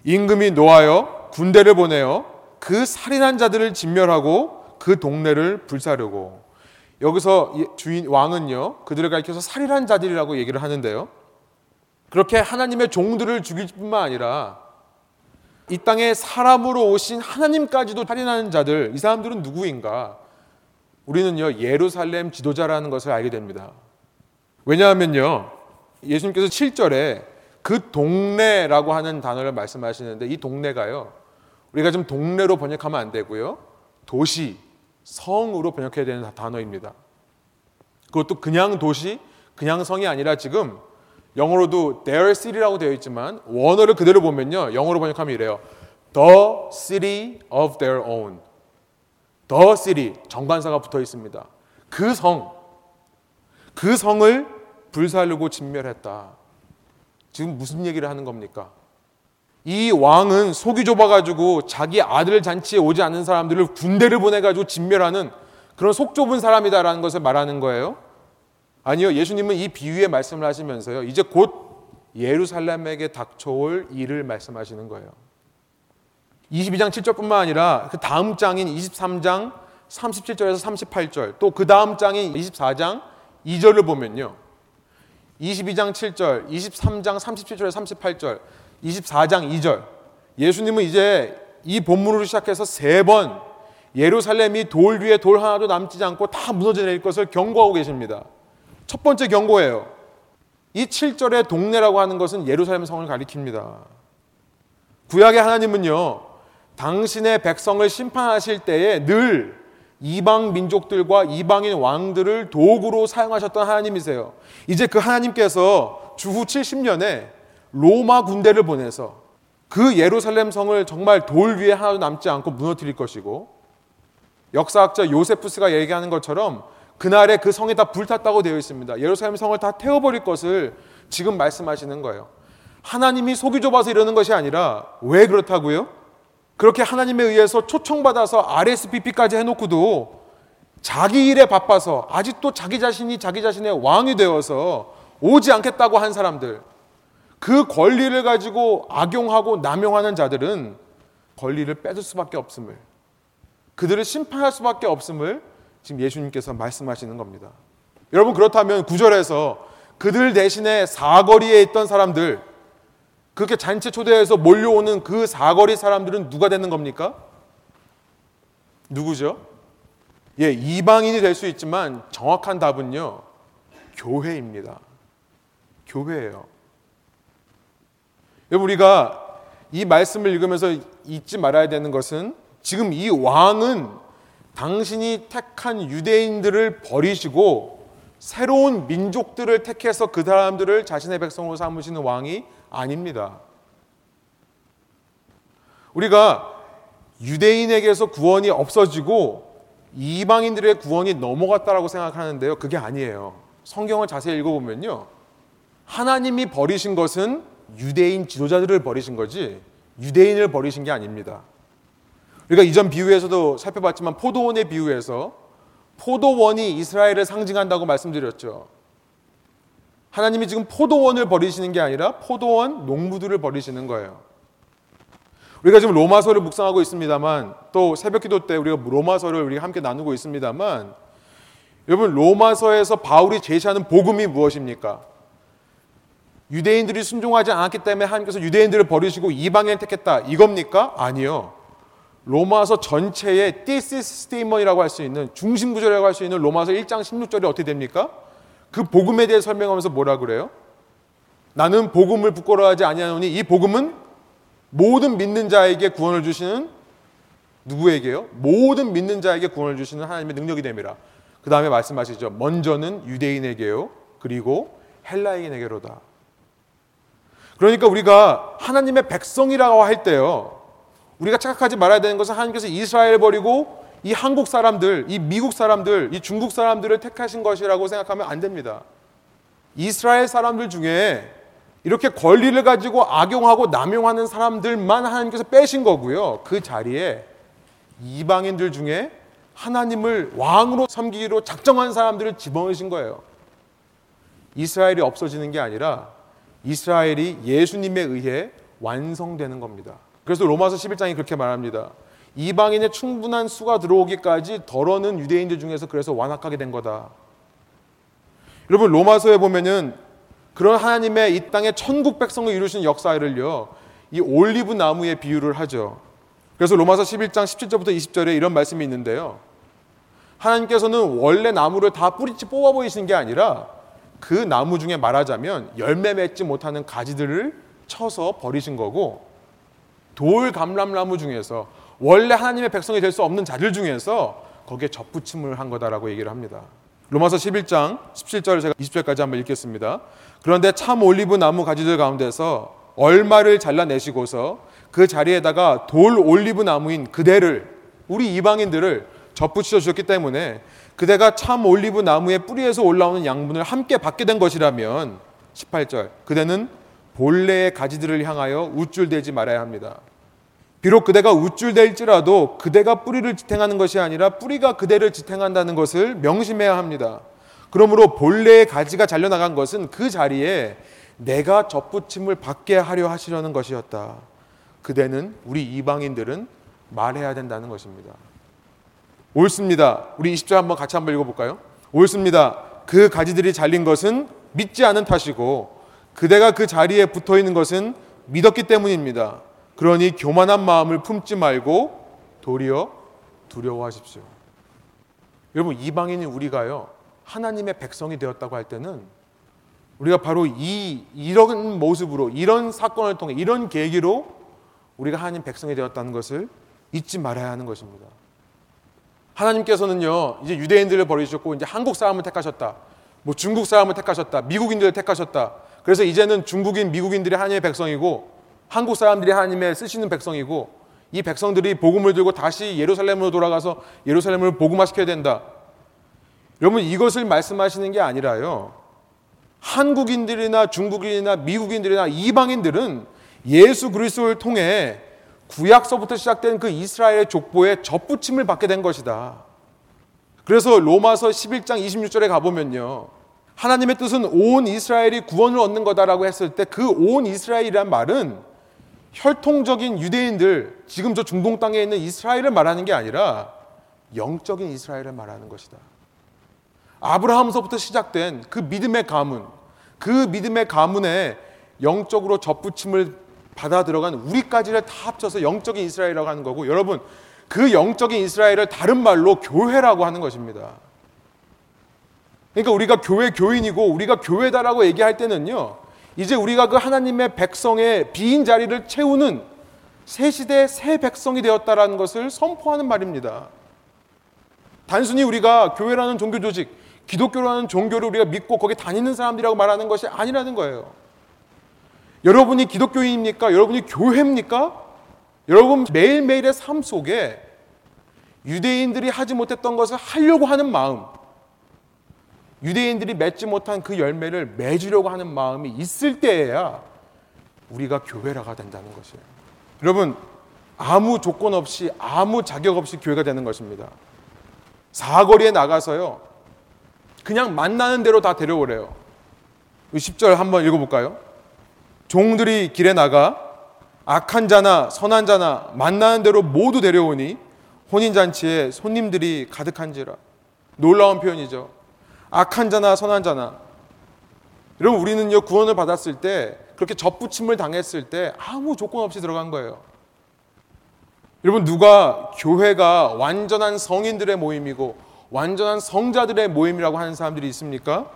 임금이 노하여 군대를 보내어 그 살인한 자들을 진멸하고 그 동네를 불사르고 여기서 주인 왕은요 그들을 가리켜서 살인한 자들이라고 얘기를 하는데요. 그렇게 하나님의 종들을 죽일 뿐만 아니라 이 땅에 사람으로 오신 하나님까지도 살인하는 자들 이 사람들은 누구인가? 우리는요 예루살렘 지도자라는 것을 알게 됩니다. 왜냐하면요 예수님께서 7절에 그 동네라고 하는 단어를 말씀하시는데 이 동네가요 우리가 좀 동네로 번역하면 안 되고요 도시 성으로 번역해야 되는 단어입니다. 그것도 그냥 도시, 그냥 성이 아니라 지금 영어로도 their city라고 되어 있지만 원어를 그대로 보면요. 영어로 번역하면 이래요. The city of their own. The city 정관사가 붙어 있습니다. 그 성, 그 성을 불살르고 진멸했다. 지금 무슨 얘기를 하는 겁니까? 이 왕은 속이 좁아가지고 자기 아들 잔치에 오지 않는 사람들을 군대를 보내가지고 진멸하는 그런 속 좁은 사람이다라는 것을 말하는 거예요. 아니요, 예수님은 이 비유의 말씀을 하시면서요, 이제 곧 예루살렘에게 닥쳐올 일을 말씀하시는 거예요. 22장 7절뿐만 아니라 그 다음 장인 23장 37절에서 38절, 또 그 다음 장인 24장 2절을 보면요. 22장 7절, 23장 37절에서 38절, 24장 2절 예수님은 이제 이 본문으로 시작해서 세 번 예루살렘이 돌 위에 돌 하나도 남지 않고 다 무너져 내릴 것을 경고하고 계십니다. 첫 번째 경고예요. 이 7절의 동네라고 하는 것은 예루살렘 성을 가리킵니다. 구약의 하나님은요, 당신의 백성을 심판하실 때에 늘 이방 민족들과 이방인 왕들을 도구로 사용하셨던 하나님이세요. 이제 그 하나님께서 주후 70년에 로마 군대를 보내서 그 예루살렘 성을 정말 돌 위에 하나도 남지 않고 무너뜨릴 것이고 역사학자 요세푸스가 얘기하는 것처럼 그날에 그 성이 다 불탔다고 되어 있습니다. 예루살렘 성을 다 태워버릴 것을 지금 말씀하시는 거예요. 하나님이 속이 좁아서 이러는 것이 아니라 왜 그렇다고요? 그렇게 하나님에 의해서 초청받아서 RSVP까지 해놓고도 자기 일에 바빠서 아직도 자기 자신이 자기 자신의 왕이 되어서 오지 않겠다고 한 사람들 그 권리를 가지고 악용하고 남용하는 자들은 권리를 뺏을 수밖에 없음을 그들을 심판할 수밖에 없음을 지금 예수님께서 말씀하시는 겁니다. 여러분 그렇다면 구절에서 그들 대신에 사거리에 있던 사람들 그렇게 잔치 초대해서 몰려오는 그 사거리 사람들은 누가 되는 겁니까? 누구죠? 예, 이방인이 될 수 있지만 정확한 답은요. 교회입니다. 교회예요. 여러분 우리가 이 말씀을 읽으면서 잊지 말아야 되는 것은 지금 이 왕은 당신이 택한 유대인들을 버리시고 새로운 민족들을 택해서 그 사람들을 자신의 백성으로 삼으시는 왕이 아닙니다. 우리가 유대인에게서 구원이 없어지고 이방인들의 구원이 넘어갔다라고 생각하는데요. 그게 아니에요. 성경을 자세히 읽어보면요. 하나님이 버리신 것은 유대인 지도자들을 버리신 거지 유대인을 버리신 게 아닙니다. 우리가 이전 비유에서도 살펴봤지만 포도원의 비유에서 포도원이 이스라엘을 상징한다고 말씀드렸죠. 하나님이 지금 포도원을 버리시는 게 아니라 포도원 농부들을 버리시는 거예요. 우리가 지금 로마서를 묵상하고 있습니다만 또 새벽 기도 때 우리가 로마서를 우리가 함께 나누고 있습니다만 여러분 로마서에서 바울이 제시하는 복음이 무엇입니까? 유대인들이 순종하지 않았기 때문에 하나님께서 유대인들을 버리시고 이방인을 택했다. 이겁니까? 아니요. 로마서 전체의 statement이라고 할 수 있는 중심 구절이라고 할 수 있는 로마서 1장 16절이 어떻게 됩니까? 그 복음에 대해 설명하면서 뭐라 그래요? 나는 복음을 부끄러워하지 아니하노니 이 복음은 모든 믿는 자에게 구원을 주시는 누구에게요? 모든 믿는 자에게 구원을 주시는 하나님의 능력이 됨이라. 그 다음에 말씀하시죠. 먼저는 유대인에게요. 그리고 헬라인에게로다. 그러니까 우리가 하나님의 백성이라고 할 때요. 우리가 착각하지 말아야 되는 것은 하나님께서 이스라엘 버리고 이 한국 사람들, 이 미국 사람들, 이 중국 사람들을 택하신 것이라고 생각하면 안 됩니다. 이스라엘 사람들 중에 이렇게 권리를 가지고 악용하고 남용하는 사람들만 하나님께서 빼신 거고요. 그 자리에 이방인들 중에 하나님을 왕으로 섬기기로 작정한 사람들을 집어넣으신 거예요. 이스라엘이 없어지는 게 아니라 이스라엘이 예수님에 의해 완성되는 겁니다. 그래서 로마서 11장이 그렇게 말합니다. 이방인의 충분한 수가 들어오기까지 덜어는 유대인들 중에서 그래서 완악하게 된 거다. 여러분 로마서에 보면은 그런 하나님의 이 땅에 천국 백성을 이루신 역사를요. 이 올리브 나무에 비유를 하죠. 그래서 로마서 11장 17절부터 20절에 이런 말씀이 있는데요. 하나님께서는 원래 나무를 다 뿌리치 뽑아 보이시는 게 아니라 그 나무 중에 말하자면 열매 맺지 못하는 가지들을 쳐서 버리신 거고 돌 감람나무 중에서 원래 하나님의 백성이 될 수 없는 자들 중에서 거기에 접붙임을 한 거다라고 얘기를 합니다. 로마서 11장 17절을 제가 20절까지 한번 읽겠습니다. 그런데 참 올리브 나무 가지들 가운데서 얼마를 잘라내시고서 그 자리에다가 돌 올리브 나무인 그대를 우리 이방인들을 접붙여 주셨기 때문에 그대가 참 올리브 나무의 뿌리에서 올라오는 양분을 함께 받게 된 것이라면 18절 그대는 본래의 가지들을 향하여 우쭐대지 말아야 합니다. 비록 그대가 우쭐댈지라도 그대가 뿌리를 지탱하는 것이 아니라 뿌리가 그대를 지탱한다는 것을 명심해야 합니다. 그러므로 본래의 가지가 잘려나간 것은 그 자리에 내가 접붙임을 받게 하려 하시려는 것이었다. 그대는 우리 이방인들은 말해야 된다는 것입니다. 옳습니다. 우리 20절 한번 같이 한번 읽어볼까요? 옳습니다. 그 가지들이 잘린 것은 믿지 않은 탓이고 그대가 그 자리에 붙어 있는 것은 믿었기 때문입니다. 그러니 교만한 마음을 품지 말고 도리어 두려워하십시오. 여러분 이방인인 우리가요 하나님의 백성이 되었다고 할 때는 우리가 바로 이 이런 모습으로 이런 사건을 통해 이런 계기로 우리가 하나님 백성이 되었다는 것을 잊지 말아야 하는 것입니다. 하나님께서는요 이제 유대인들을 버리셨고 이제 한국 사람을 택하셨다. 뭐 중국 사람을 택하셨다. 미국인들을 택하셨다. 그래서 이제는 중국인, 미국인들이 하나님의 백성이고 한국 사람들이 하나님의 쓰시는 백성이고 이 백성들이 복음을 들고 다시 예루살렘으로 돌아가서 예루살렘을 복음화시켜야 된다. 여러분 이것을 말씀하시는 게 아니라요. 한국인들이나 중국인이나 미국인들이나 이방인들은 예수 그리스도를 통해 구약서부터 시작된 그 이스라엘의 족보에 접붙임을 받게 된 것이다. 그래서 로마서 11장 26절에 가보면요. 하나님의 뜻은 온 이스라엘이 구원을 얻는 거다라고 했을 때 그 온 이스라엘이란 말은 혈통적인 유대인들, 지금 저 중동 땅에 있는 이스라엘을 말하는 게 아니라 영적인 이스라엘을 말하는 것이다. 아브라함서부터 시작된 그 믿음의 가문, 그 믿음의 가문에 영적으로 접붙임을 받아 들어간 우리까지를 다 합쳐서 영적인 이스라엘이라고 하는 거고 여러분 그 영적인 이스라엘을 다른 말로 교회라고 하는 것입니다. 그러니까 우리가 교회 교인이고 우리가 교회다라고 얘기할 때는요. 이제 우리가 그 하나님의 백성의 비인 자리를 채우는 새 시대 새 백성이 되었다라는 것을 선포하는 말입니다. 단순히 우리가 교회라는 종교 조직, 기독교라는 종교를 우리가 믿고 거기 다니는 사람들이라고 말하는 것이 아니라는 거예요. 여러분이 기독교인입니까? 여러분이 교회입니까? 여러분 매일매일의 삶 속에 유대인들이 하지 못했던 것을 하려고 하는 마음, 유대인들이 맺지 못한 그 열매를 맺으려고 하는 마음이 있을 때에야 우리가 교회라가 된다는 것이에요. 여러분, 아무 조건 없이, 아무 자격 없이 교회가 되는 것입니다. 사거리에 나가서요, 그냥 만나는 대로 다 데려오래요. 10절 한번 읽어볼까요? 종들이 길에 나가 악한 자나 선한 자나 만나는 대로 모두 데려오니 혼인잔치에 손님들이 가득한지라. 놀라운 표현이죠. 악한 자나 선한 자나. 여러분, 우리는요, 구원을 받았을 때, 그렇게 접붙임을 당했을 때 아무 조건 없이 들어간 거예요. 여러분, 누가 교회가 완전한 성인들의 모임이고, 완전한 성자들의 모임이라고 하는 사람들이 있습니까?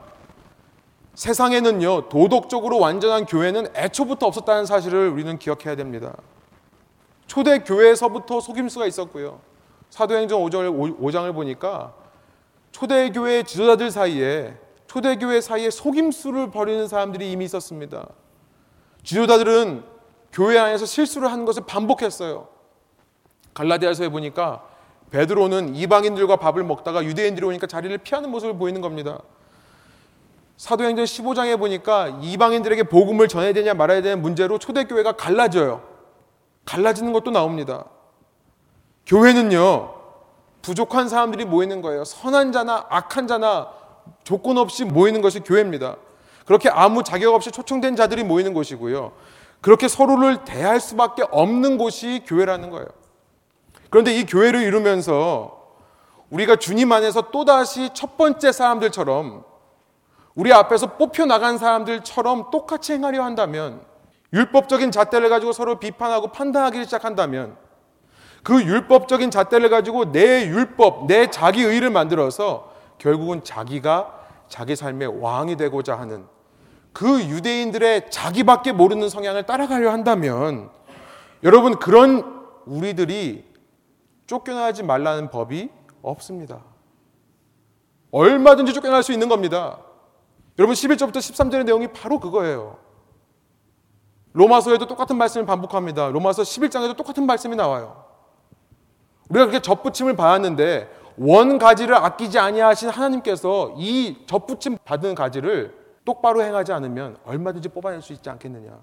세상에는요, 도덕적으로 완전한 교회는 애초부터 없었다는 사실을 우리는 기억해야 됩니다. 초대 교회에서부터 속임수가 있었고요. 사도행전 5장을, 5장을 보니까 초대교회 지도자들 사이에 초대교회 사이에 속임수를 벌이는 사람들이 이미 있었습니다. 지도자들은 교회 안에서 실수를 한 것을 반복했어요. 갈라디아서에 보니까 베드로는 이방인들과 밥을 먹다가 유대인들이 오니까 자리를 피하는 모습을 보이는 겁니다. 사도행전 15장에 보니까 이방인들에게 복음을 전해야 되냐 말아야 되는 문제로 초대교회가 갈라져요. 갈라지는 것도 나옵니다. 교회는요, 부족한 사람들이 모이는 거예요. 선한 자나 악한 자나 조건 없이 모이는 것이 교회입니다. 그렇게 아무 자격 없이 초청된 자들이 모이는 곳이고요. 그렇게 서로를 대할 수밖에 없는 곳이 교회라는 거예요. 그런데 이 교회를 이루면서 우리가 주님 안에서 또다시 첫 번째 사람들처럼 우리 앞에서 뽑혀 나간 사람들처럼 똑같이 행하려 한다면 율법적인 잣대를 가지고 서로 비판하고 판단하기 시작한다면 그 율법적인 잣대를 가지고 내 율법, 내 자기 의를 만들어서 결국은 자기가 자기 삶의 왕이 되고자 하는 그 유대인들의 자기밖에 모르는 성향을 따라가려 한다면 여러분 그런 우리들이 쫓겨나지 말라는 법이 없습니다. 얼마든지 쫓겨날 수 있는 겁니다. 여러분 11절부터 13절의 내용이 바로 그거예요. 로마서에도 똑같은 말씀을 반복합니다. 로마서 11장에도 똑같은 말씀이 나와요. 우리가 그렇게 접붙임을 받았는데 원 가지를 아끼지 아니하신 하나님께서 이 접붙임 받은 가지를 똑바로 행하지 않으면 얼마든지 뽑아낼 수 있지 않겠느냐.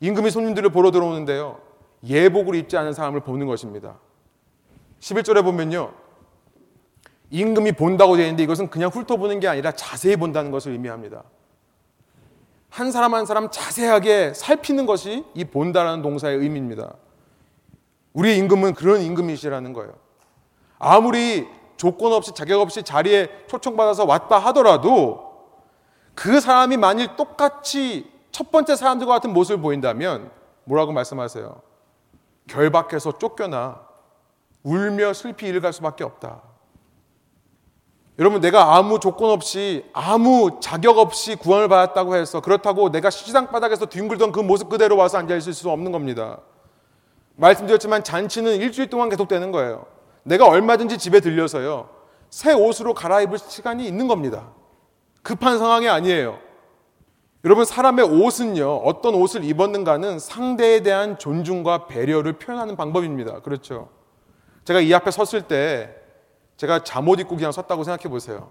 임금이 손님들을 보러 들어오는데요. 예복을 입지 않은 사람을 보는 것입니다. 11절에 보면요. 임금이 본다고 되어 있는데 이것은 그냥 훑어보는 게 아니라 자세히 본다는 것을 의미합니다. 한 사람 한 사람 자세하게 살피는 것이 이 본다라는 동사의 의미입니다. 우리 임금은 그런 임금이시라는 거예요. 아무리 조건 없이 자격 없이 자리에 초청받아서 왔다 하더라도 그 사람이 만일 똑같이 첫 번째 사람들과 같은 모습을 보인다면 뭐라고 말씀하세요? 결박해서 쫓겨나 울며 슬피 일갈 수밖에 없다. 여러분, 내가 아무 조건 없이, 아무 자격 없이 구원을 받았다고 해서 그렇다고 내가 시장 바닥에서 뒹굴던 그 모습 그대로 와서 앉아있을 수 없는 겁니다. 말씀드렸지만 잔치는 일주일 동안 계속되는 거예요. 내가 얼마든지 집에 들려서요. 새 옷으로 갈아입을 시간이 있는 겁니다. 급한 상황이 아니에요. 여러분, 사람의 옷은요, 어떤 옷을 입었는가는 상대에 대한 존중과 배려를 표현하는 방법입니다. 그렇죠. 제가 이 앞에 섰을 때 제가 잠옷 입고 그냥 섰다고 생각해 보세요.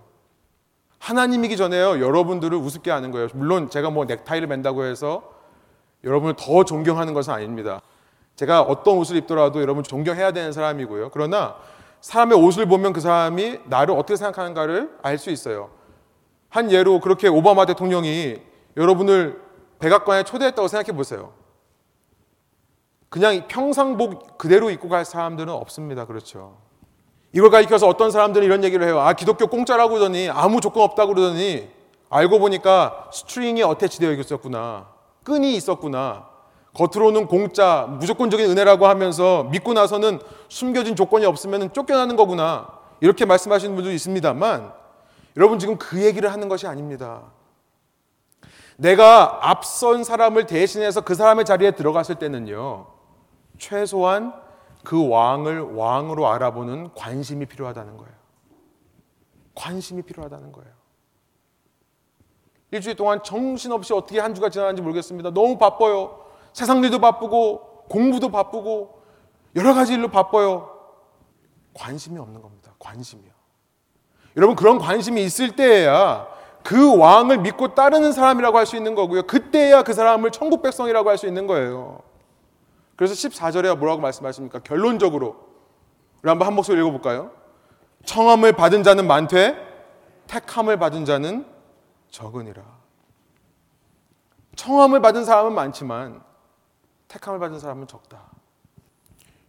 하나님이기 전에요, 여러분들을 우습게 하는 거예요. 물론 제가 뭐 넥타이를 맨다고 해서 여러분을 더 존경하는 것은 아닙니다. 제가 어떤 옷을 입더라도 여러분 존경해야 되는 사람이고요. 그러나 사람의 옷을 보면 그 사람이 나를 어떻게 생각하는가를 알 수 있어요. 한 예로 그렇게 오바마 대통령이 여러분을 백악관에 초대했다고 생각해 보세요. 그냥 평상복 그대로 입고 갈 사람들은 없습니다. 그렇죠. 이걸 가리켜서 어떤 사람들은 이런 얘기를 해요. 아, 기독교 공짜라고 그러더니 아무 조건 없다고 그러더니 알고 보니까 string이 attach되어 있었구나. 끈이 있었구나. 겉으로는 공짜, 무조건적인 은혜라고 하면서 믿고 나서는 숨겨진 조건이 없으면 쫓겨나는 거구나. 이렇게 말씀하시는 분도 있습니다만 여러분 지금 그 얘기를 하는 것이 아닙니다. 내가 앞선 사람을 대신해서 그 사람의 자리에 들어갔을 때는요. 최소한 그 왕을 왕으로 알아보는 관심이 필요하다는 거예요. 관심이 필요하다는 거예요. 일주일 동안 정신없이 어떻게 한 주가 지나는지 모르겠습니다. 너무 바빠요. 세상 일도 바쁘고 공부도 바쁘고 여러 가지 일로 바빠요. 관심이 없는 겁니다. 관심이요. 여러분 그런 관심이 있을 때에야 그 왕을 믿고 따르는 사람이라고 할 수 있는 거고요. 그때야 그 사람을 천국 백성이라고 할 수 있는 거예요. 그래서 14절에 뭐라고 말씀하십니까? 결론적으로 우리 한번 한 목소리 읽어볼까요? 청함을 받은 자는 많되 택함을 받은 자는 적으니라. 청함을 받은 사람은 많지만 택함을 받은 사람은 적다.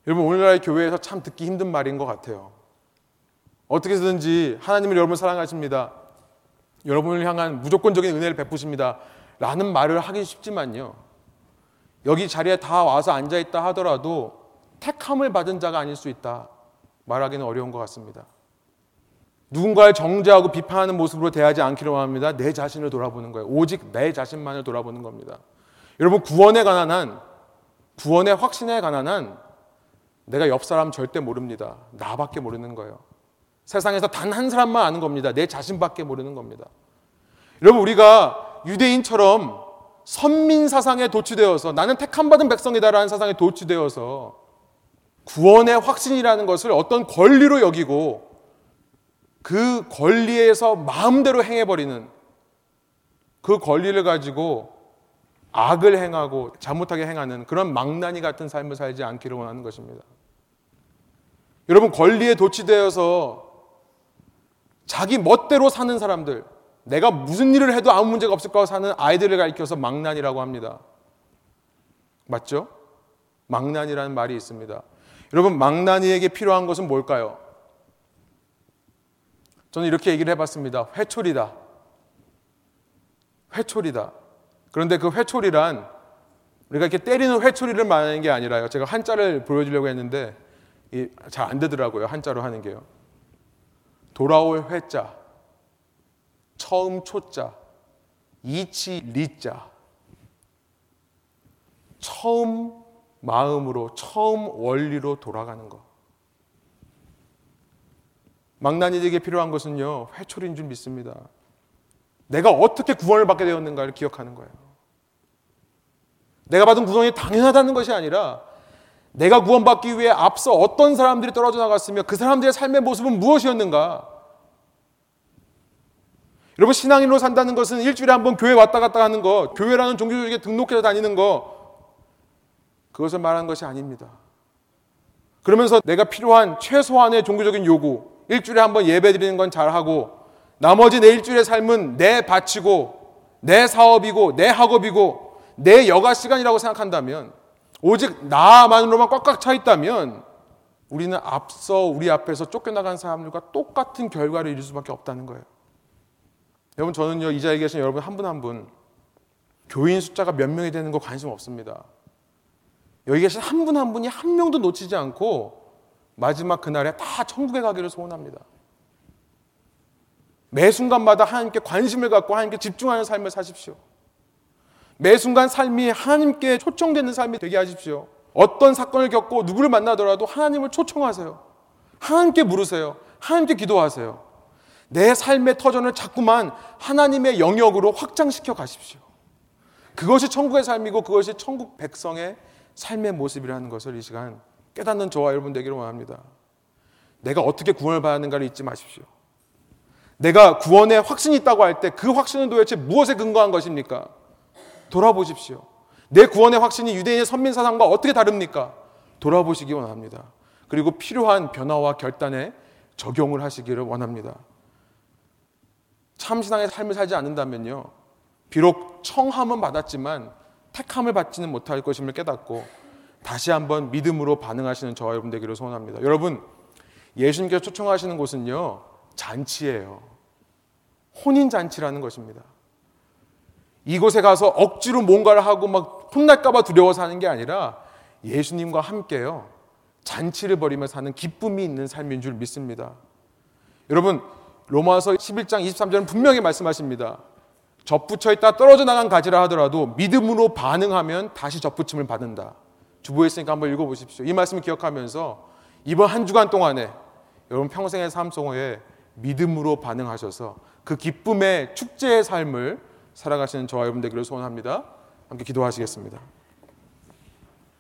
여러분 오늘날의 교회에서 참 듣기 힘든 말인 것 같아요. 어떻게 든지 하나님을 여러분 사랑하십니다. 여러분을 향한 무조건적인 은혜를 베푸십니다. 라는 말을 하기 쉽지만요. 여기 자리에 다 와서 앉아 있다 하더라도 택함을 받은 자가 아닐 수 있다. 말하기는 어려운 것 같습니다. 누군가를 정죄하고 비판하는 모습으로 대하지 않기로 합니다. 내 자신을 돌아보는 거예요. 오직 내 자신만을 돌아보는 겁니다. 여러분 구원에 관한 한 구원의 확신에 관한 한 내가 옆 사람 절대 모릅니다. 나밖에 모르는 거예요. 세상에서 단 한 사람만 아는 겁니다. 내 자신밖에 모르는 겁니다. 여러분 우리가 유대인처럼 선민 사상에 도취되어서 나는 택함 받은 백성이다라는 사상에 도취되어서 구원의 확신이라는 것을 어떤 권리로 여기고 그 권리에서 마음대로 행해버리는 그 권리를 가지고 악을 행하고 잘못하게 행하는 그런 망나니 같은 삶을 살지 않기를 원하는 것입니다. 여러분 권리에 도취되어서 자기 멋대로 사는 사람들, 내가 무슨 일을 해도 아무 문제가 없을 거라고 사는 아이들을 가리켜서 망난이라고 합니다. 맞죠? 망난이라는 말이 있습니다. 여러분 망나니에게 필요한 것은 뭘까요? 저는 이렇게 얘기를 해봤습니다. 회초리다. 회초리다. 그런데 그 회초리란 우리가 이렇게 때리는 회초리를 말하는 게 아니라요. 제가 한자를 보여주려고 했는데 잘 안 되더라고요. 한자로 하는 게요. 돌아올 회자, 처음 초자, 이치 리자. 처음 마음으로, 처음 원리로 돌아가는 것. 망나니에게 필요한 것은요, 회초리인 줄 믿습니다. 내가 어떻게 구원을 받게 되었는가를 기억하는 거예요. 내가 받은 구원이 당연하다는 것이 아니라 내가 구원받기 위해 앞서 어떤 사람들이 떨어져 나갔으며 그 사람들의 삶의 모습은 무엇이었는가? 여러분 신앙인으로 산다는 것은 일주일에 한 번 교회 왔다 갔다 하는 거, 교회라는 종교 조직에 등록해서 다니는 거 그것을 말하는 것이 아닙니다. 그러면서 내가 필요한 최소한의 종교적인 요구, 일주일에 한 번 예배 드리는 건 잘하고 나머지 내 일주일의 삶은 내 바치고 내 사업이고 내 학업이고 내 여가 시간이라고 생각한다면 오직 나만으로만 꽉꽉 차 있다면 우리는 앞서 우리 앞에서 쫓겨나간 사람들과 똑같은 결과를 이룰 수밖에 없다는 거예요. 여러분 저는요 이 자리에 계신 여러분 한 분 한 분 교인 숫자가 몇 명이 되는 거 관심 없습니다. 여기 계신 한 분 한 분이 한 명도 놓치지 않고 마지막 그날에 다 천국에 가기를 소원합니다. 매 순간마다 하나님께 관심을 갖고 하나님께 집중하는 삶을 사십시오. 매 순간 삶이 하나님께 초청되는 삶이 되게 하십시오. 어떤 사건을 겪고 누구를 만나더라도 하나님을 초청하세요. 하나님께 물으세요. 하나님께 기도하세요. 내 삶의 터전을 자꾸만 하나님의 영역으로 확장시켜 가십시오. 그것이 천국의 삶이고 그것이 천국 백성의 삶의 모습이라는 것을 이 시간 깨닫는 저와 여러분 되기를 원합니다. 내가 어떻게 구원을 받았는가를 잊지 마십시오. 내가 구원의 확신이 있다고 할 때 그 확신은 도대체 무엇에 근거한 것입니까? 돌아보십시오. 내 구원의 확신이 유대인의 선민 사상과 어떻게 다릅니까? 돌아보시기 원합니다. 그리고 필요한 변화와 결단에 적용을 하시기를 원합니다. 참신앙의 삶을 살지 않는다면요. 비록 청함은 받았지만 택함을 받지는 못할 것임을 깨닫고 다시 한번 믿음으로 반응하시는 저와 여러분 되기를 소원합니다. 여러분, 예수님께서 초청하시는 곳은요, 잔치예요. 혼인 잔치라는 것입니다. 이곳에 가서 억지로 뭔가를 하고 막 혼날까봐 두려워서 하는 게 아니라 예수님과 함께요, 잔치를 벌이며 사는 기쁨이 있는 삶인 줄 믿습니다. 여러분, 로마서 11장 23절은 분명히 말씀하십니다. 접붙여 있다 떨어져 나간 가지라 하더라도 믿음으로 반응하면 다시 접붙임을 받는다. 주부에 있으니까 한번 읽어보십시오. 이 말씀을 기억하면서 이번 한 주간 동안에 여러분 평생의 삶 속에 믿음으로 반응하셔서 그 기쁨의 축제의 삶을 살아가시는 저와 여러분 되기를 소원합니다. 함께 기도하시겠습니다.